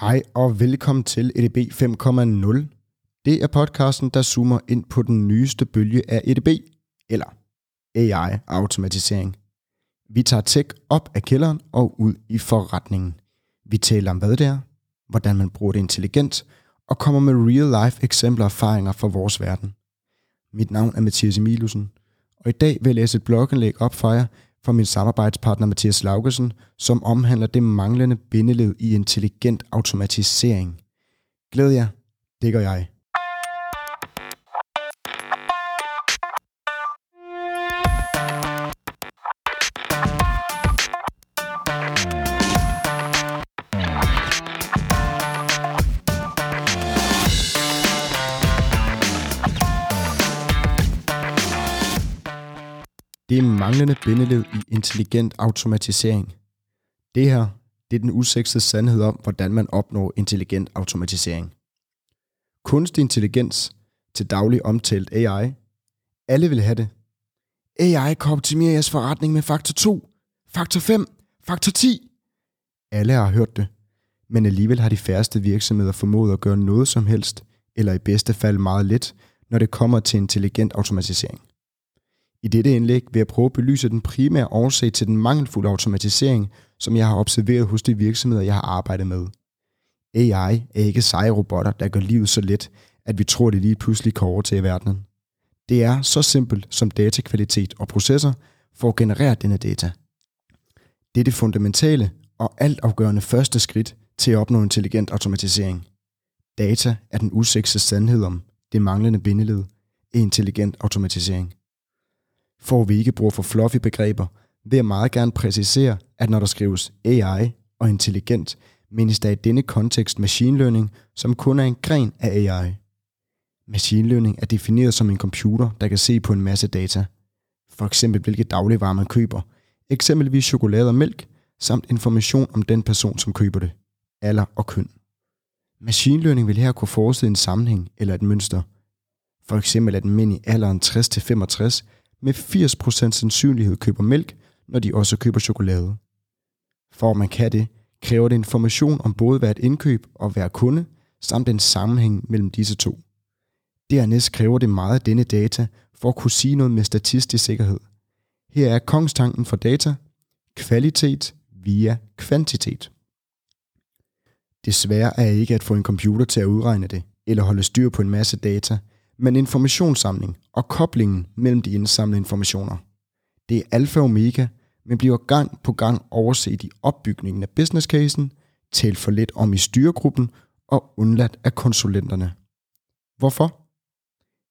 Hej og velkommen til EDB 5.0. Det er podcasten, der zoomer ind på den nyeste bølge af EDB, eller AI-automatisering. Vi tager tech op af kælderen og ud i forretningen. Vi taler om, hvad det er, hvordan man bruger det intelligent, og kommer med real-life eksempler og erfaringer fra vores verden. Mit navn er Mathias Emilusen, og i dag vil jeg læse et blogindlæg op for jer, fra min samarbejdspartner Mathias Laugesen, som omhandler det manglende bindeled i intelligent automatisering. Glæd jer, det gør jeg. Det er manglende bindeled i intelligent automatisering. Det her, det er den usekset sandhed om, hvordan man opnår intelligent automatisering. Kunstig intelligens, til daglig omtalt AI, alle vil have det. AI kan optimere jeres forretning med faktor 2, faktor 5, faktor 10. Alle har hørt det, men alligevel har de færreste virksomheder formået at gøre noget som helst, eller i bedste fald meget lidt, når det kommer til intelligent automatisering. I dette indlæg vil jeg prøve at belyse den primære årsag til den mangelfulde automatisering, som jeg har observeret hos de virksomheder, jeg har arbejdet med. AI er ikke seje robotter, der gør livet så let, at vi tror, det lige pludselig kan overtage verdenen. Det er så simpelt som datakvalitet og processer for at generere denne data. Det er det fundamentale og altafgørende første skridt til at opnå intelligent automatisering. Data er den usikse sandhed om det manglende bindeled i intelligent automatisering. For at vi ikke bruger for fluffy begreber, vil jeg meget gerne præcisere, at når der skrives AI og intelligent, menes der i denne kontekst machine learning, som kun er en gren af AI. Machine learning er defineret som en computer, der kan se på en masse data. For eksempel hvilke dagligvarer man køber, eksempelvis chokolade og mælk, samt information om den person, som køber det, alder og køn. Machine learning vil her kunne forestille en sammenhæng eller et mønster. For eksempel at mænd i alderen 60-65 med 80% sandsynlighed køber mælk, når de også køber chokolade. For at man kan det, kræver det information om både hvert indkøb og hver kunde, samt en sammenhæng mellem disse to. Dernæst kræver det meget af denne data for at kunne sige noget med statistisk sikkerhed. Her er kongstanken for data, kvalitet via kvantitet. Desværre er ikke at få en computer til at udregne det, eller holde styr på en masse data – men informationssamling og koblingen mellem de indsamlede informationer. Det er alfa og omega, men bliver gang på gang overset i opbygningen af business casen, talt for lidt om i styregruppen og undladt af konsulenterne. Hvorfor?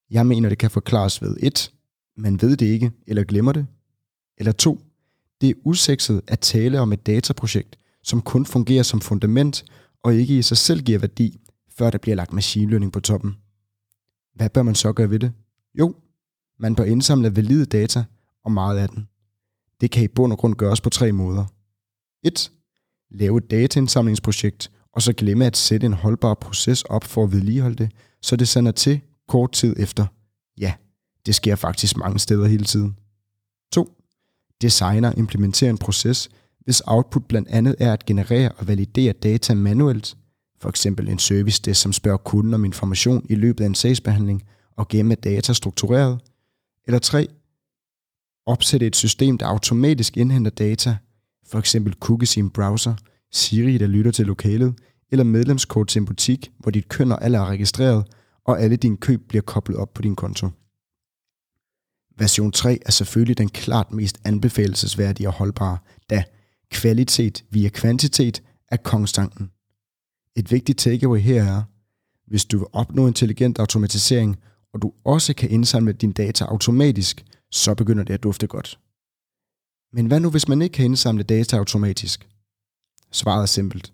Jeg mener, det kan forklares ved 1. Man ved det ikke, eller glemmer det. Eller 2. Det er usekset at tale om et dataprojekt, som kun fungerer som fundament og ikke i sig selv giver værdi, før der bliver lagt machine learning på toppen. Hvad bør man så gøre ved det? Jo, man bør indsamle valide data og meget af den. Det kan i bund og grund gøres på tre måder. 1. Lave et dataindsamlingsprojekt, og så glemme at sætte en holdbar proces op for at vedligeholde det, så det sender til kort tid efter. Ja, det sker faktisk mange steder hele tiden. 2. Designer og implementere en proces, hvis output blandt andet er at generere og validere data manuelt, for eksempel en service det, som spørger kunden om information i løbet af en sagsbehandling og gemme data struktureret. Eller 3. Opsætte et system, der automatisk indhenter data, for eksempel cookies i en browser, Siri, der lytter til lokalet, eller medlemskort til en butik, hvor dit køn og alder er registreret, og alle dine køb bliver koblet op på din konto. Version 3 er selvfølgelig den klart mest anbefalesværdige og holdbare, da kvalitet via kvantitet er kongstanken. Et vigtigt takeaway her er, hvis du vil opnå intelligent automatisering, og du også kan indsamle dine data automatisk, så begynder det at dufte godt. Men hvad nu, hvis man ikke kan indsamle data automatisk? Svaret er simpelt.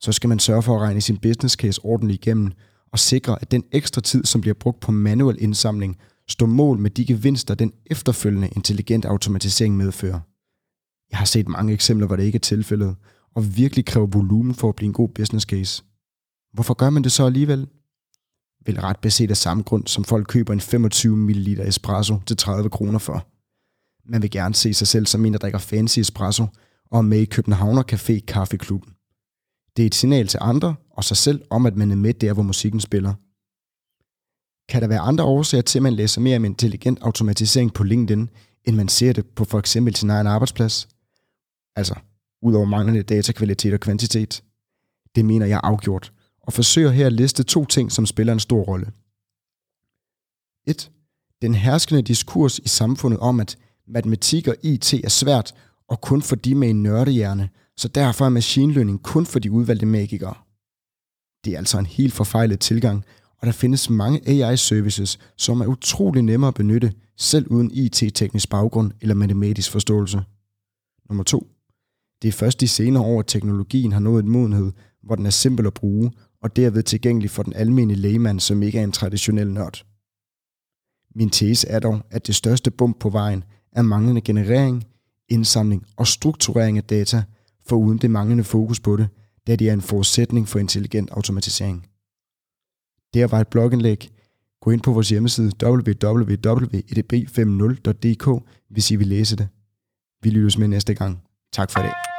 Så skal man sørge for at regne sin business case ordentligt igennem og sikre, at den ekstra tid, som bliver brugt på manuel indsamling, står mål med de gevinster, den efterfølgende intelligent automatisering medfører. Jeg har set mange eksempler, hvor det ikke er tilfældet, og virkelig kræver volumen for at blive en god business case. Hvorfor gør man det så alligevel? Vel ret beset af samme grund, som folk køber en 25 ml espresso til 30 kroner for. Man vil gerne se sig selv som en, der drikker fancy espresso og er med i Københavner Café Kaffeklubben. Det er et signal til andre og sig selv om, at man er med der, hvor musikken spiller. Kan der være andre årsager til, at man læser mere om intelligent automatisering på LinkedIn, end man ser det på for eksempel sin egen arbejdsplads? Altså, udover manglende datakvalitet og kvantitet. Det mener jeg afgjort, og forsøger her at liste to ting, som spiller en stor rolle. 1. Den herskende diskurs i samfundet om, at matematik og IT er svært, og kun for de med en nørdehjerne, så derfor er machine learning kun for de udvalgte magikere. Det er altså en helt forfejlet tilgang, og der findes mange AI-services, som er utrolig nemmere at benytte, selv uden IT-teknisk baggrund eller matematisk forståelse. Nummer 2. Det er først de senere år, at teknologien har nået en modenhed, hvor den er simpel at bruge, og derved tilgængelig for den almindelige lægemand, som ikke er en traditionel nørd. Min tese er dog, at det største bump på vejen er manglende generering, indsamling og strukturering af data, for uden det manglende fokus på det, da det er en forudsætning for intelligent automatisering. Det var et blogindlæg. Gå ind på vores hjemmeside www.edb50.dk, hvis I vil læse det. Vi lyttes med næste gang. Tak for det.